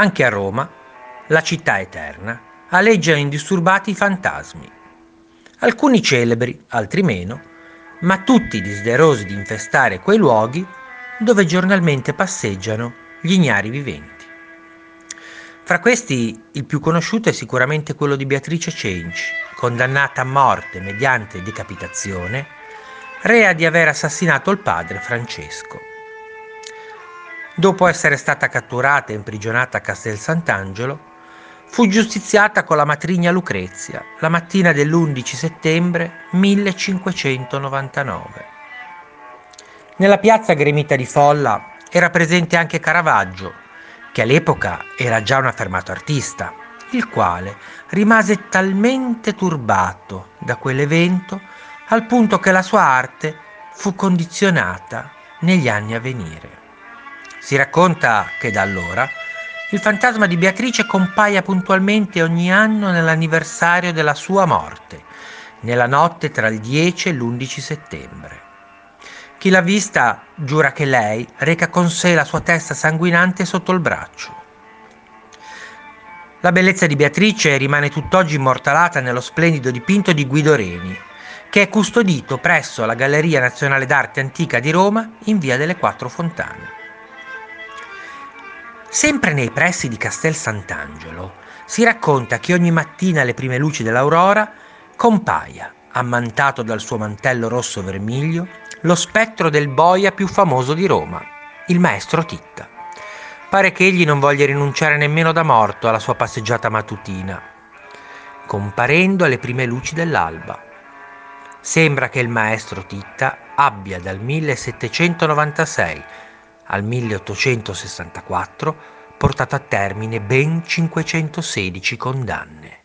Anche a Roma, la città eterna, aleggiano indisturbati i fantasmi. Alcuni celebri, altri meno, ma tutti desiderosi di infestare quei luoghi dove giornalmente passeggiano gli ignari viventi. Fra questi il più conosciuto è sicuramente quello di Beatrice Cenci, condannata a morte mediante decapitazione, rea di aver assassinato il padre Francesco. Dopo essere stata catturata e imprigionata a Castel Sant'Angelo, fu giustiziata con la matrigna Lucrezia la mattina dell'11 settembre 1599. Nella piazza gremita di folla era presente anche Caravaggio, che all'epoca era già un affermato artista, il quale rimase talmente turbato da quell'evento al punto che la sua arte fu condizionata negli anni a venire. Si racconta che da allora il fantasma di Beatrice compaia puntualmente ogni anno nell'anniversario della sua morte, nella notte tra il 10 e l'11 settembre. Chi l'ha vista giura che lei reca con sé la sua testa sanguinante sotto il braccio. La bellezza di Beatrice rimane tutt'oggi immortalata nello splendido dipinto di Guido Reni, che è custodito presso la Galleria Nazionale d'Arte Antica di Roma in via delle Quattro Fontane. Sempre nei pressi di Castel Sant'Angelo si racconta che ogni mattina alle prime luci dell'aurora compaia, ammantato dal suo mantello rosso vermiglio, lo spettro del boia più famoso di Roma, il maestro Titta. Pare che egli non voglia rinunciare nemmeno da morto alla sua passeggiata mattutina, comparendo alle prime luci dell'alba. Sembra che il maestro Titta abbia dal 1796 al 1864 portato a termine ben 516 condanne.